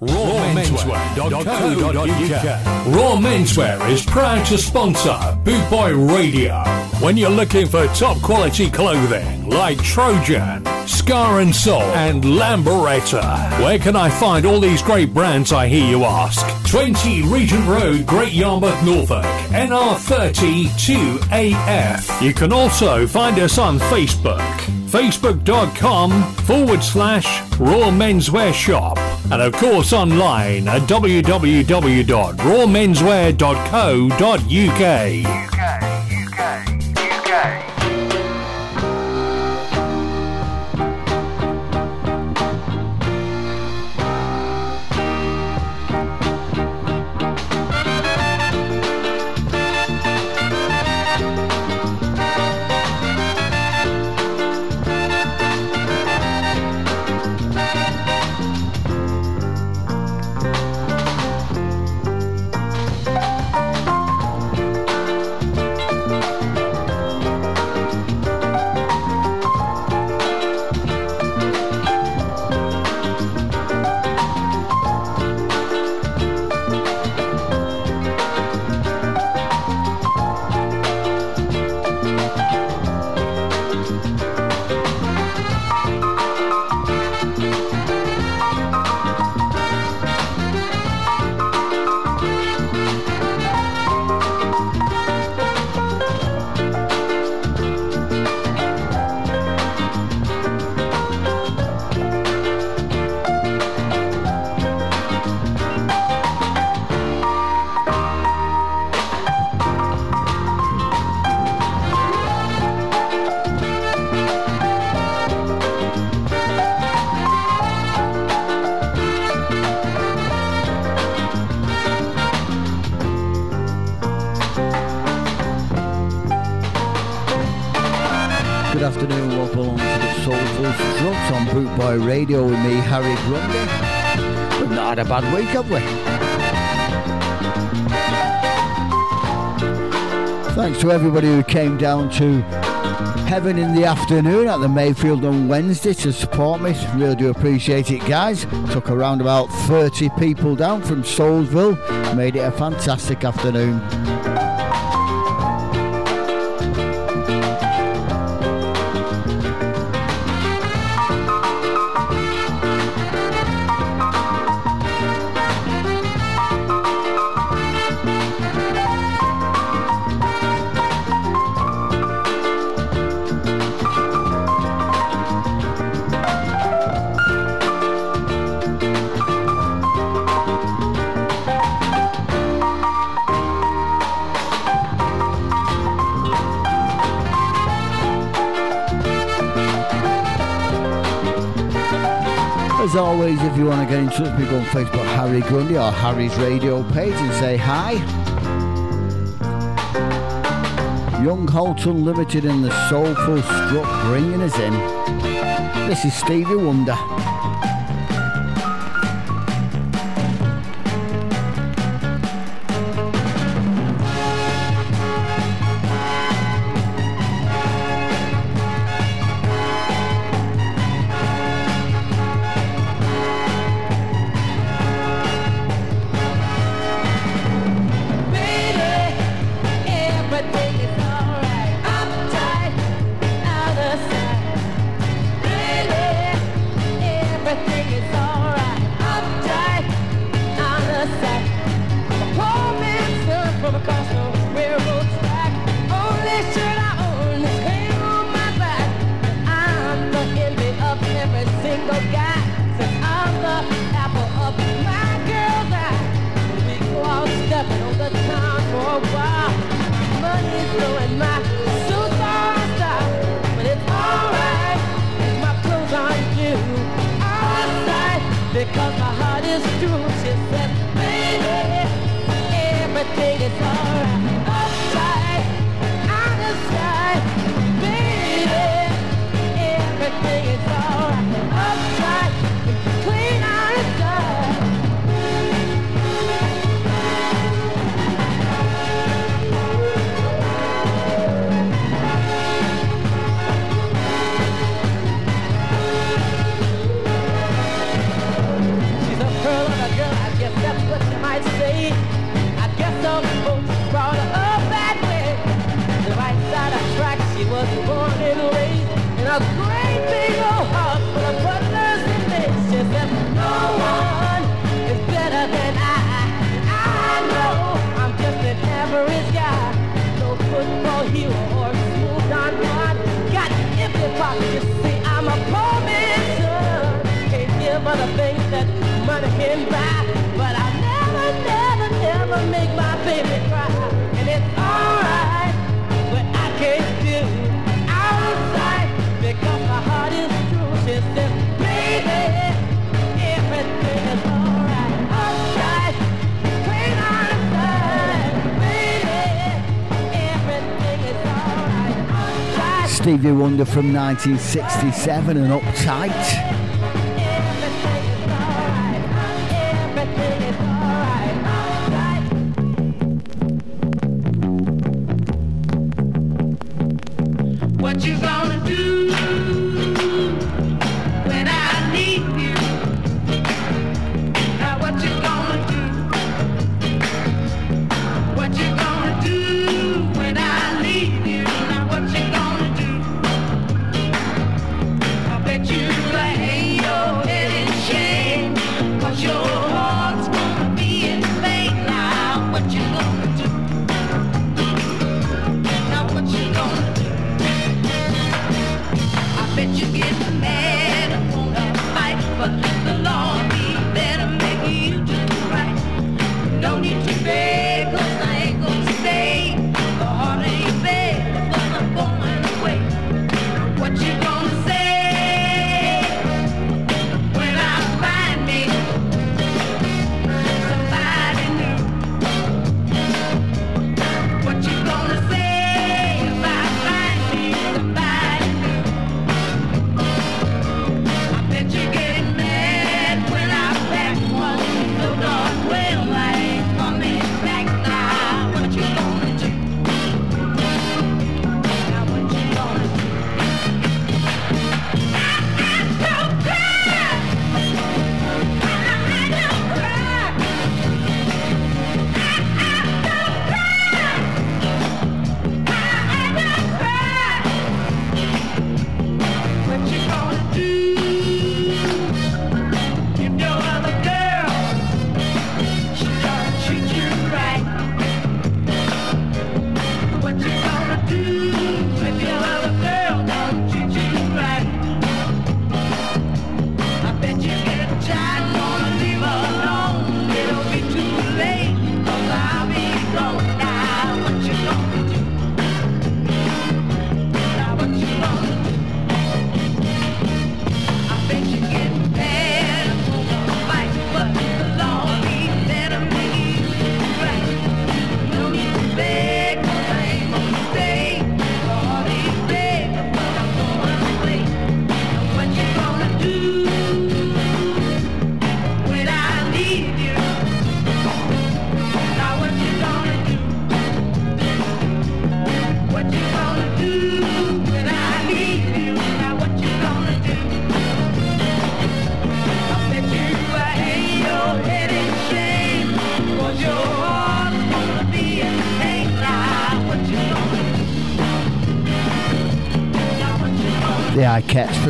rawmenswear.co.uk. Raw Menswear is proud to sponsor Bootboy Radio. When you're looking for top quality clothing like Trojan, Ska and Soul, and Lambretta, where can I find all these great brands? I hear you ask. 20 Regent Road, Great Yarmouth, Norfolk, NR30 2AF. You can also find us on Facebook, facebook.com forward slash Raw Menswear Shop, and of course online at www.rawmenswear.co.uk. Boy Radio with me, Harry Grundy. We've not had a bad week, have we? Thanks to everybody who came down to Heaven in the afternoon at the Mayfield on Wednesday to support me. Really do appreciate it, guys. Took around about 30 people down from Soulsville. Made it a fantastic afternoon. Facebook, Harry Grundy or Harry's radio page and say hi. Young-Holt Unlimited and the Soulful Strut bringing us in. This is Stevie Wonder. Stevie Wonder from 1967 and Uptight.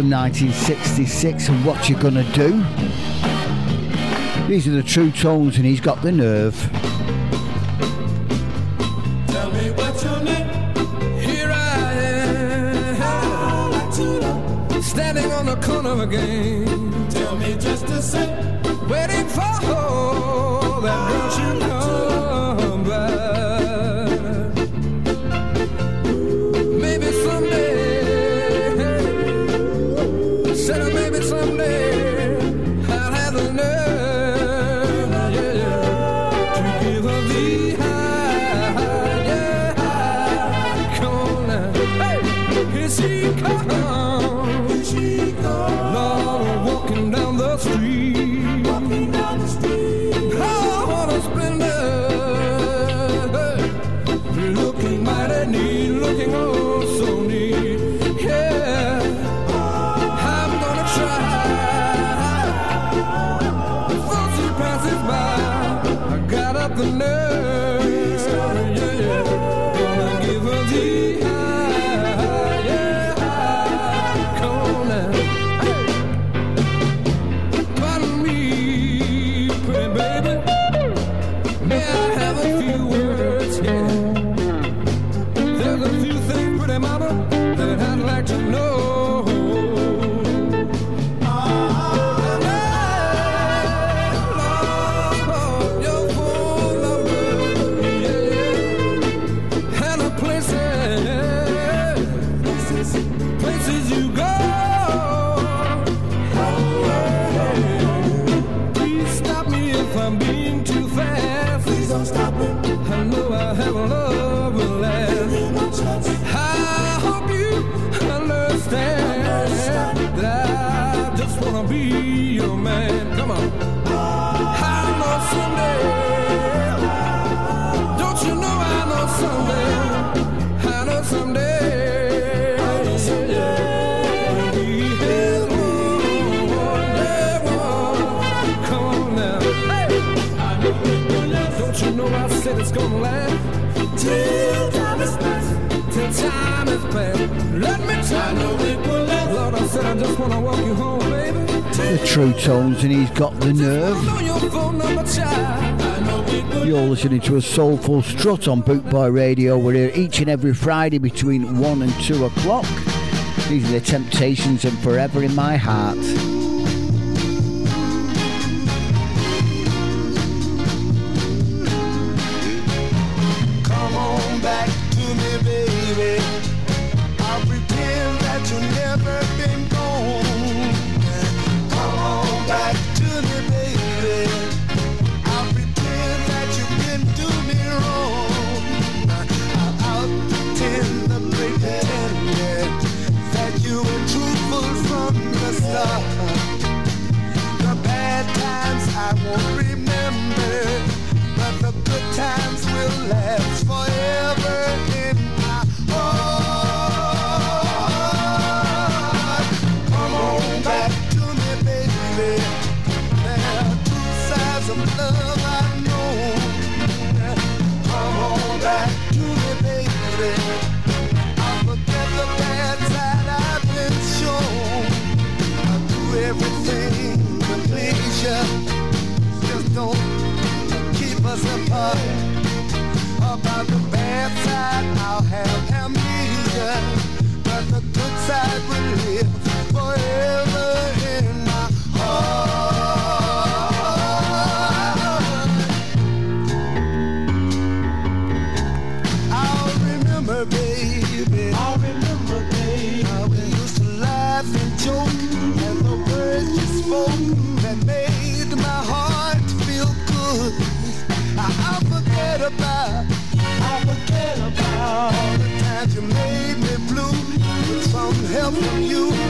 from 1966 and What you're Gonna Do. These are the True Tones and he's got the nerve. said it's gonna last till time is past, till time is past. Let me try, no it will last. Lord, I said I just wanna walk you home, baby. The true tones, and he's got the nerve. You're listening to a soulful strut on Bootboy Radio. We're here each and every Friday between 1 and 2 o'clock. These are the Temptations and Forever in My Heart. from you.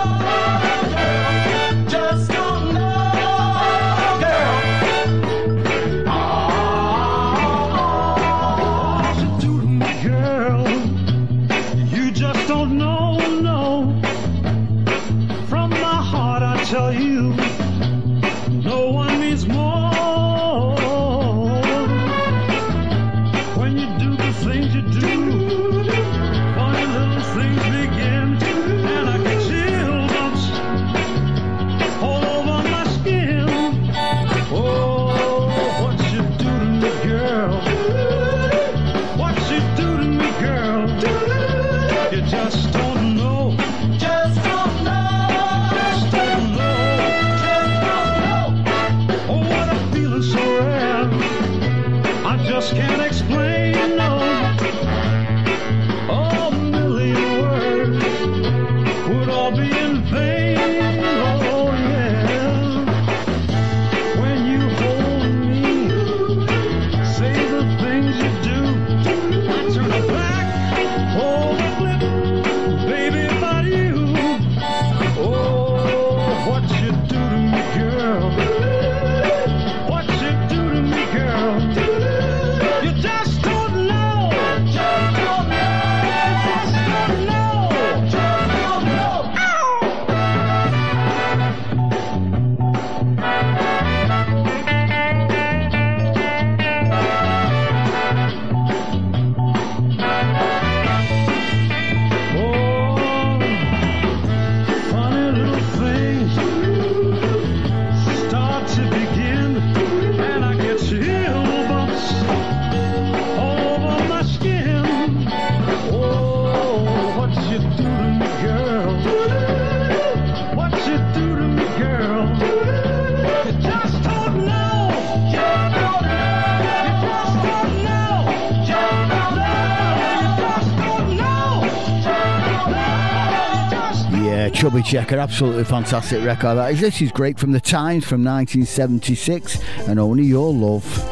Checker, absolutely fantastic record. That is. This is great from the Tymes from 1976, and only your love.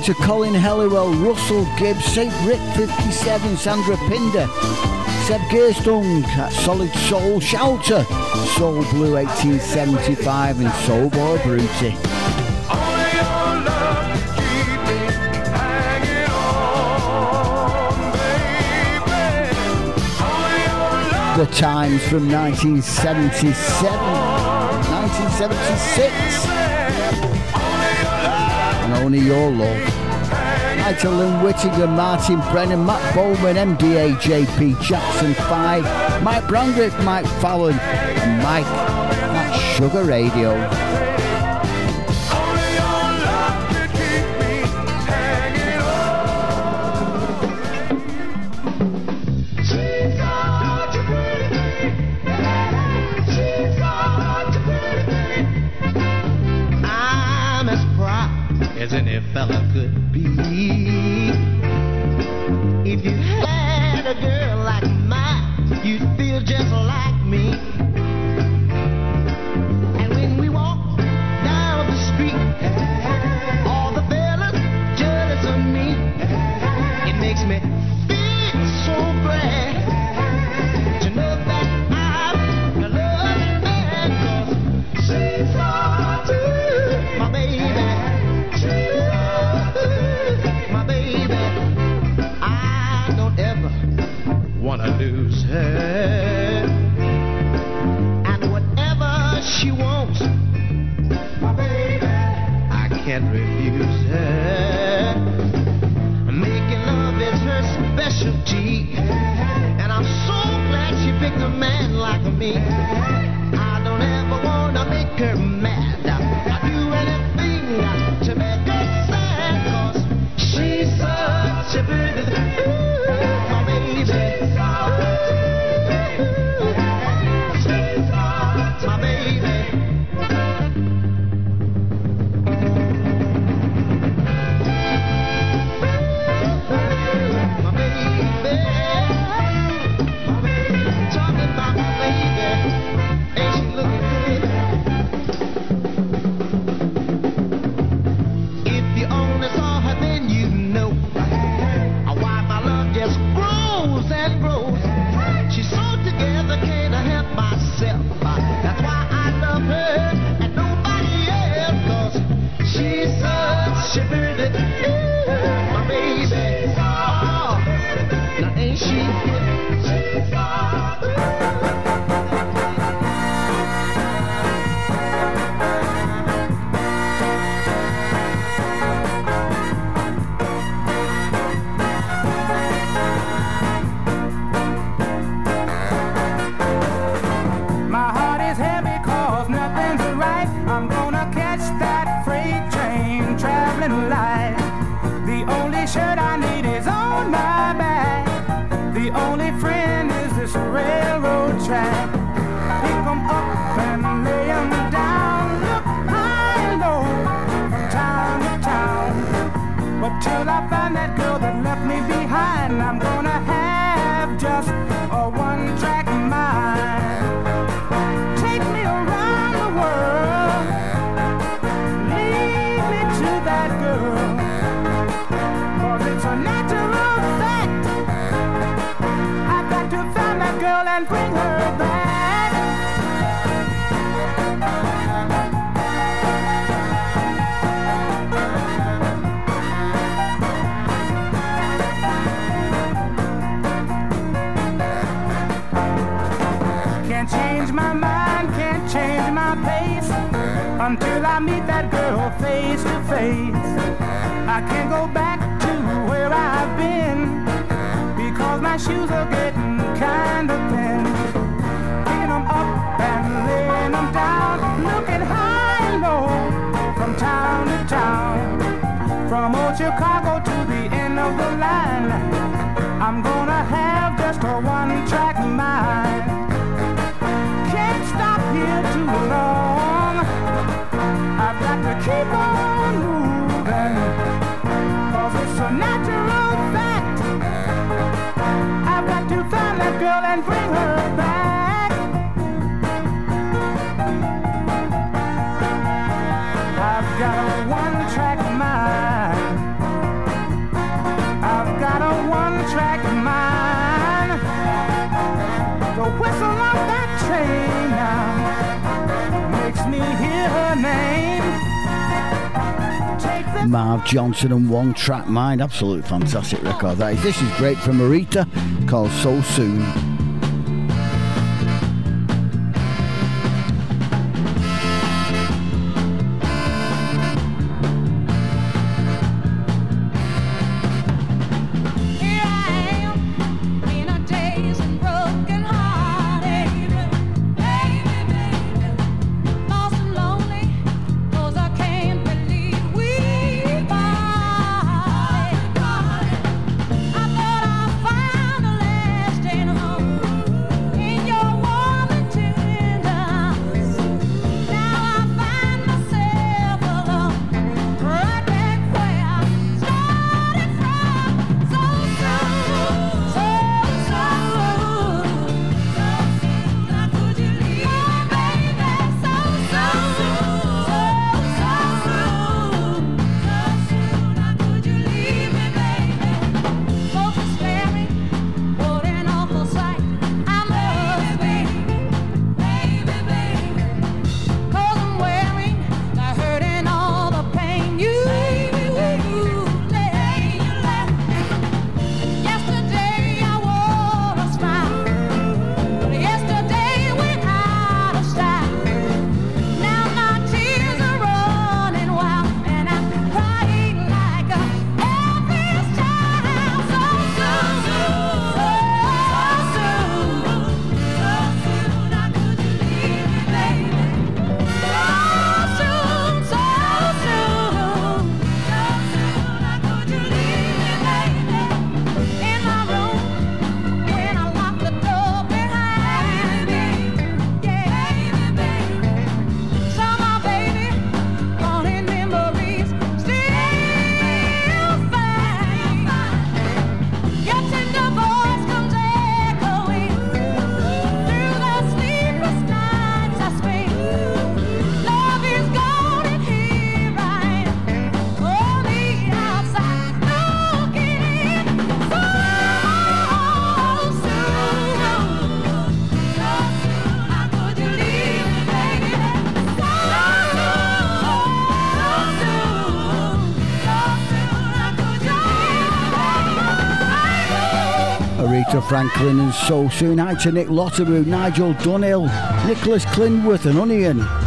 likes Colin Helliwell, Russell Gibbs, St. Rick 57, Sandra Pinder, Seb Gerstung at Solid Soul, Shouter, Soul Blue 1875 and Soul Boy Bruty. The Tymes from 1977, 1976 only your love. Nigel Lynn Whittingham, Martin Brennan, Matt Bowman, MDA, JP Jackson 5, Mike Brandriff, Mike Fallon, and Mike at Sugar Radio. worship shoes are getting kind of thin. Picking them up and laying them down. Looking high and low from town to town. From old Chicago to the end of the line. I'm gonna have just a one. Marv Johnson and One Track Mind. Absolute fantastic record that is. This is great for Aretha called So Soon. Franklin and so Soon Hi to Nick Lotteroo, Nigel Dunhill, Nicholas Clinworth and Onion.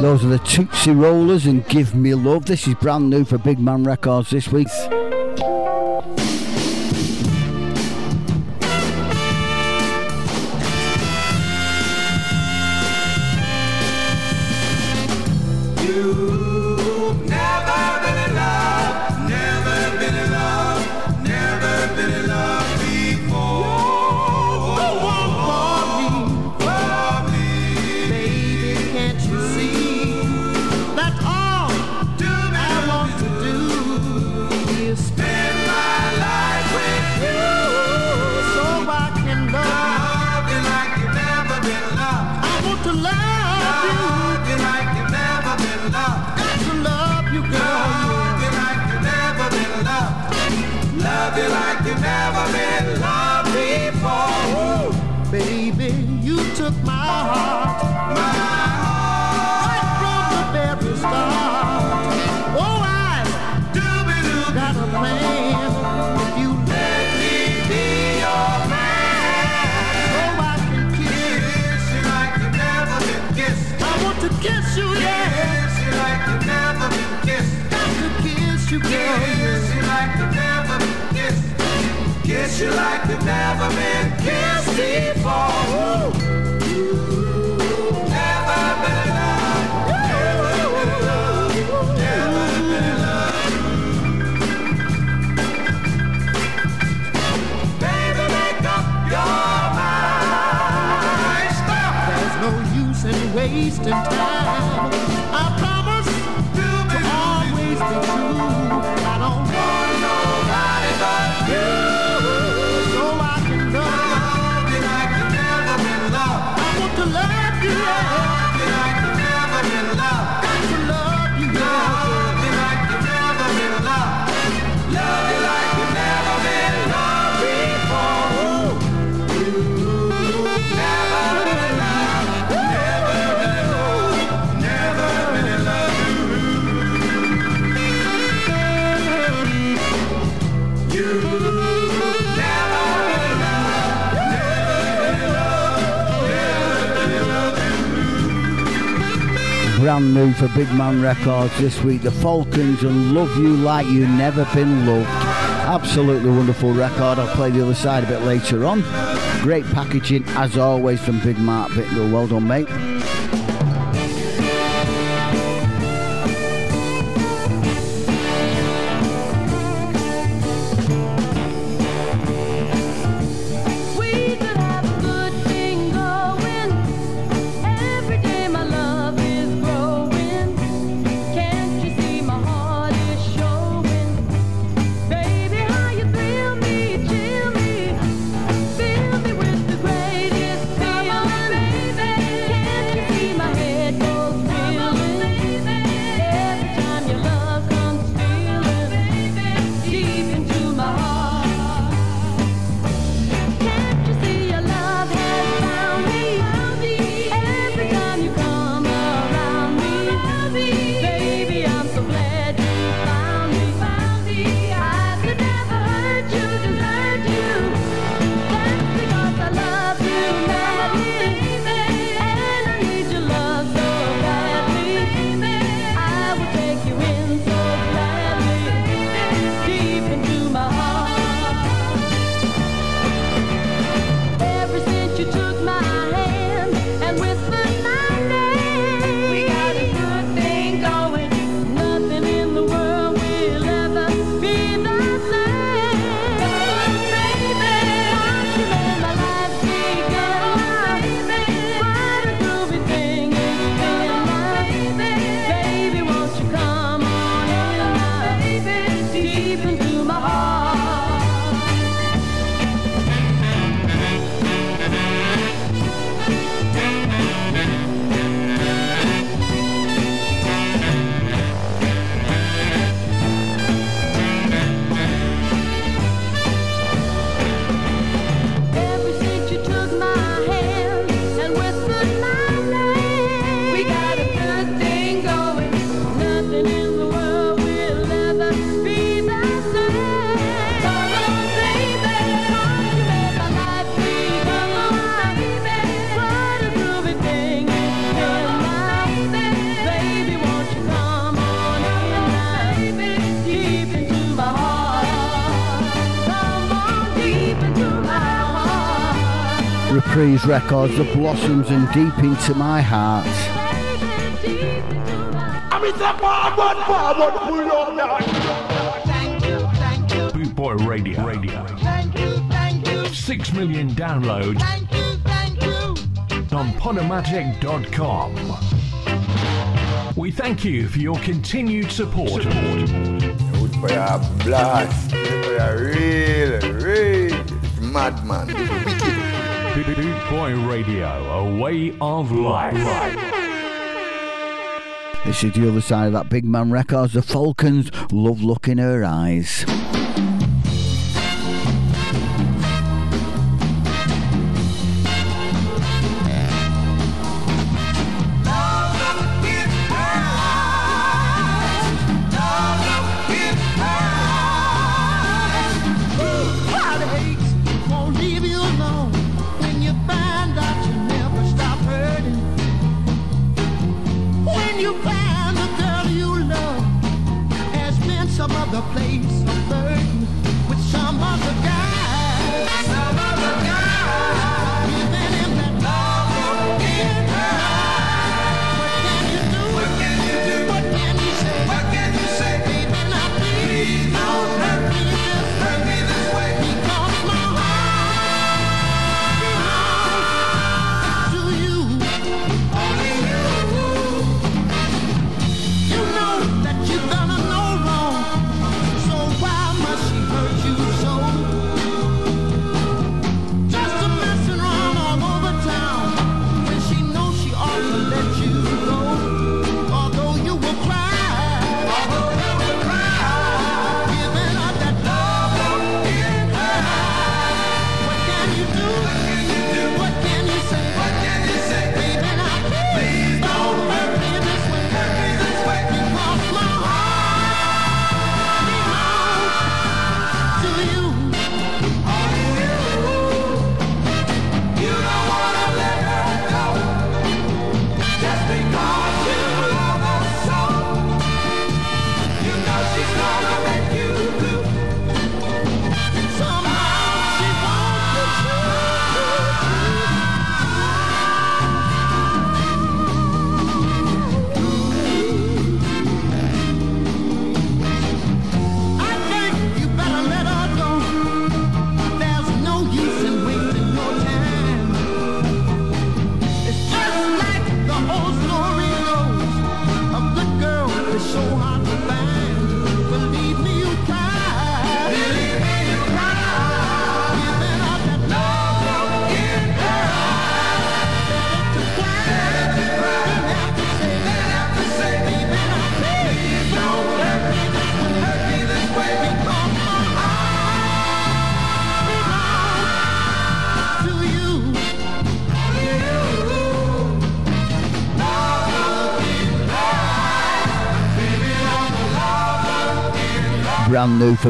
Those are the Tootsie Rollers and Give Me Love. This is brand new for Big Man Records this week. brand new for Big Man Records this week. The Falcons and Love You Like You Never Been Loved. Absolutely wonderful record. I'll play the other side a bit later on. Great packaging as always from Big Mark Bicknell. Well done, mate. flowers, the blossoms, and deep into my heart. Boot Boy Radio. Radio. Thank you, thank you. Six million downloads. Thank you, thank you. On Podomatic.com. We thank you for your continued support. support. For your blast, for your real, real madman. Bootboy Radio, a way of life. This is the other side of that big man records, the Falcons. Love look in her eyes.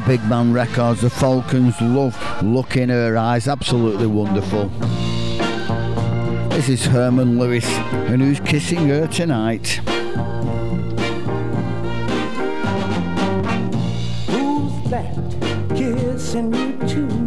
Big Man Records. The Falcons love Look in Her Eyes. Absolutely wonderful. This is Herman Lewis, and who's kissing her tonight? Who's that kissing you tonight?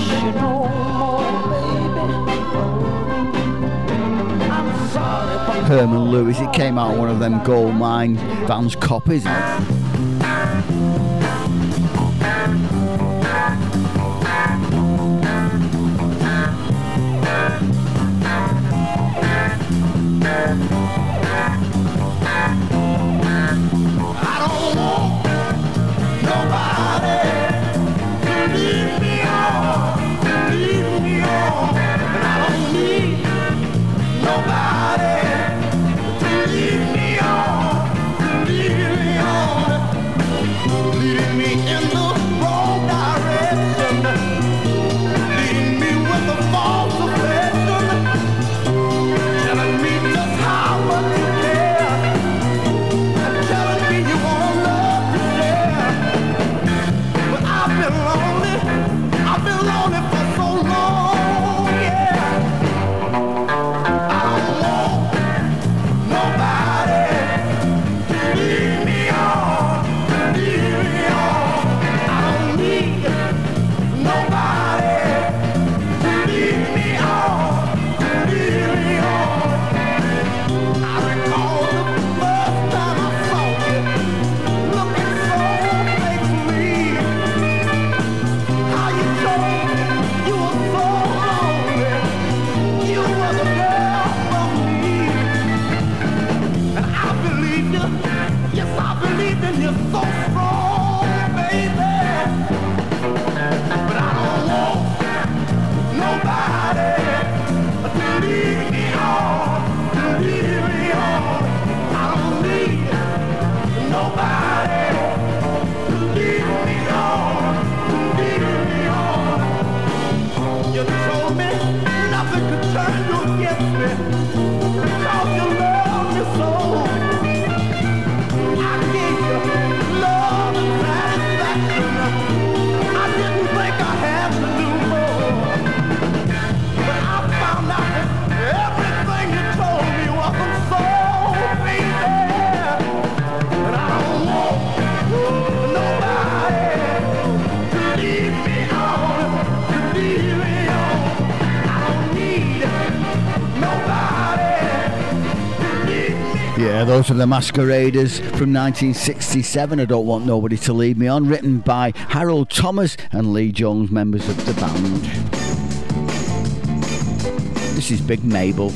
you no more, baby. I'm sorry Herman Lewis, it came out one of them gold mine Vans copies. Those are the Masqueraders from 1967. I don't want nobody to lead me on. Written by Harold Thomas and Lee Jones, members of the band. This is Big Maybelle.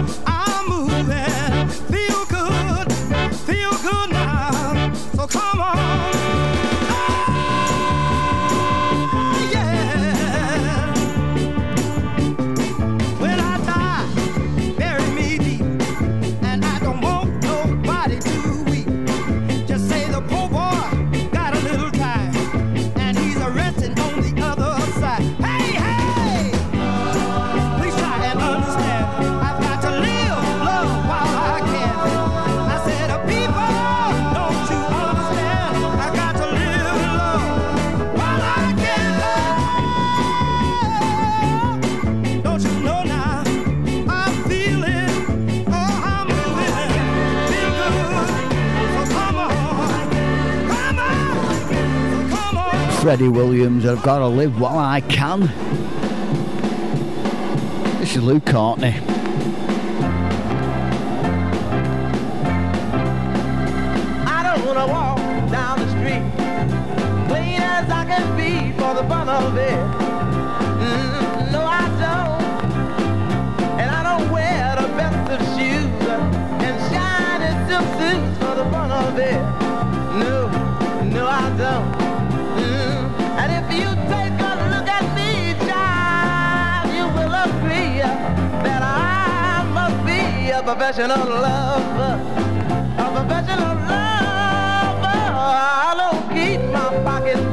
I'm Freddie Williams, I've got to live while I can. This is Lou Courtney. I don't want to walk down the street, as I can be for the fun of it. Mm, no, no, I don't. professional lover, a professional lover. I don't keep my pockets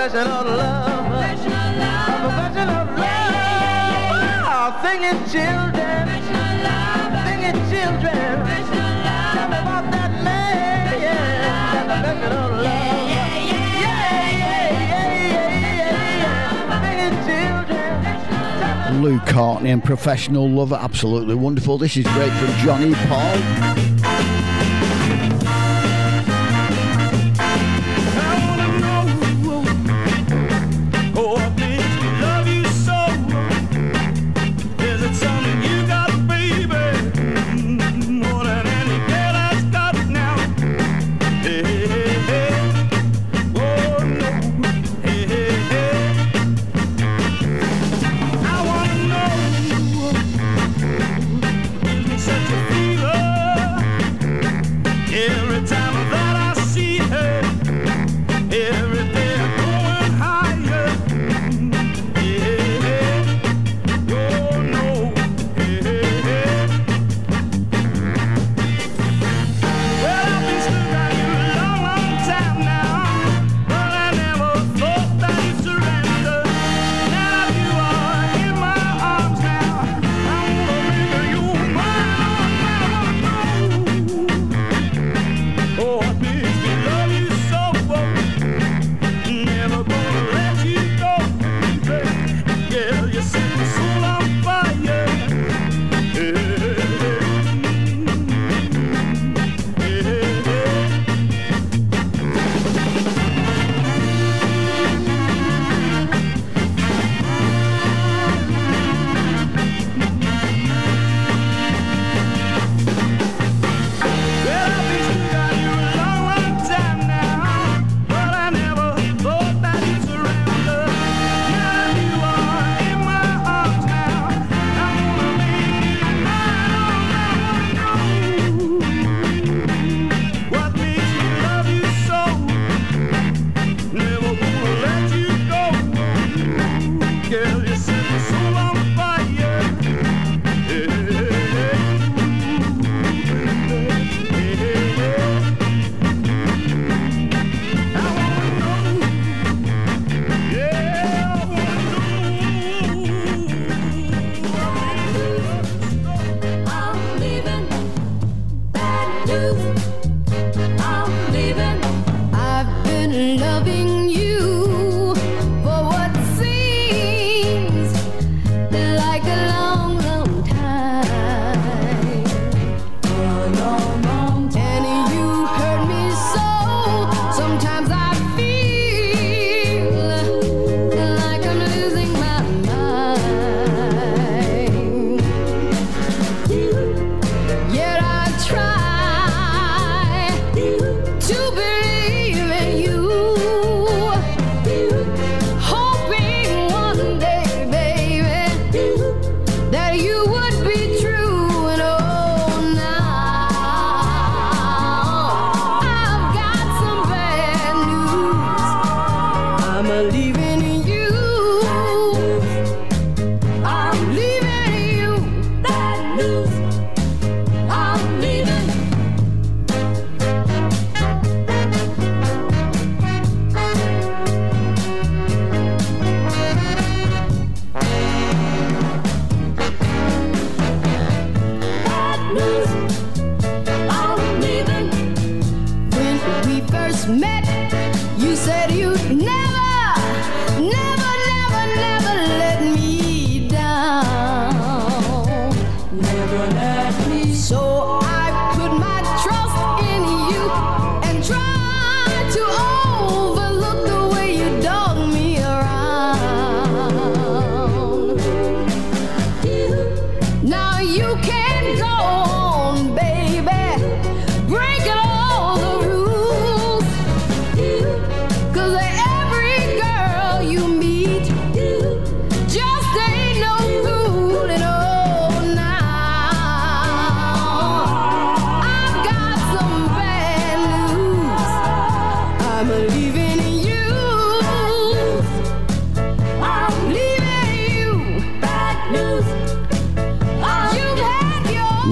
professional lover, Professional lover, A professional love. Oh, singing children. Singing children. Tell me about that man. Professional lover, Yeah, yeah, yeah. Yeah, yeah, yeah, yeah, yeah. Singing children. Lou Courtney and Professional Lover, absolutely wonderful. This is great from Johnny Paul.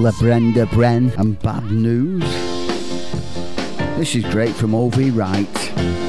La Brenda Bren and Bad News. This is great from O.V. Wright.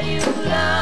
you love.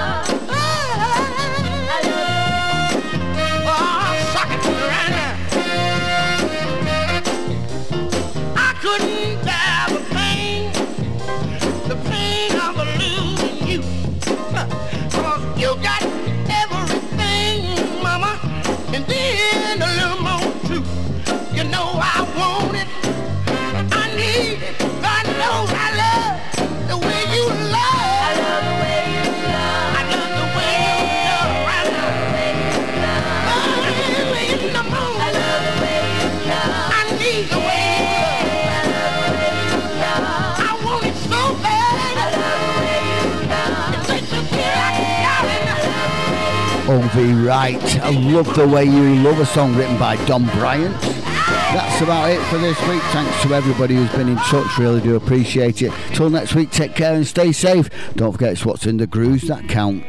Be right. I love the way you love a song written by Don Bryant. That's about it for this week. Thanks to everybody who's been in touch. Really do appreciate it. Till next week, take care and stay safe. Don't forget it's what's in the grooves that count.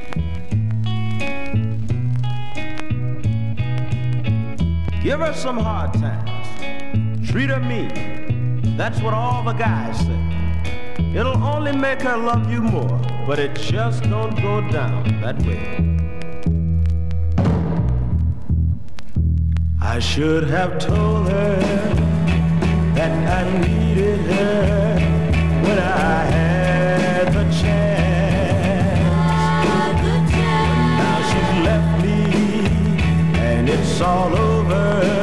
Give her some hard times. Treat her mean. That's what all the guys say. It'll only make her love you more, but it just don't go down that way. should have told her that I needed her when I had the chance. But now she's left me and it's all over.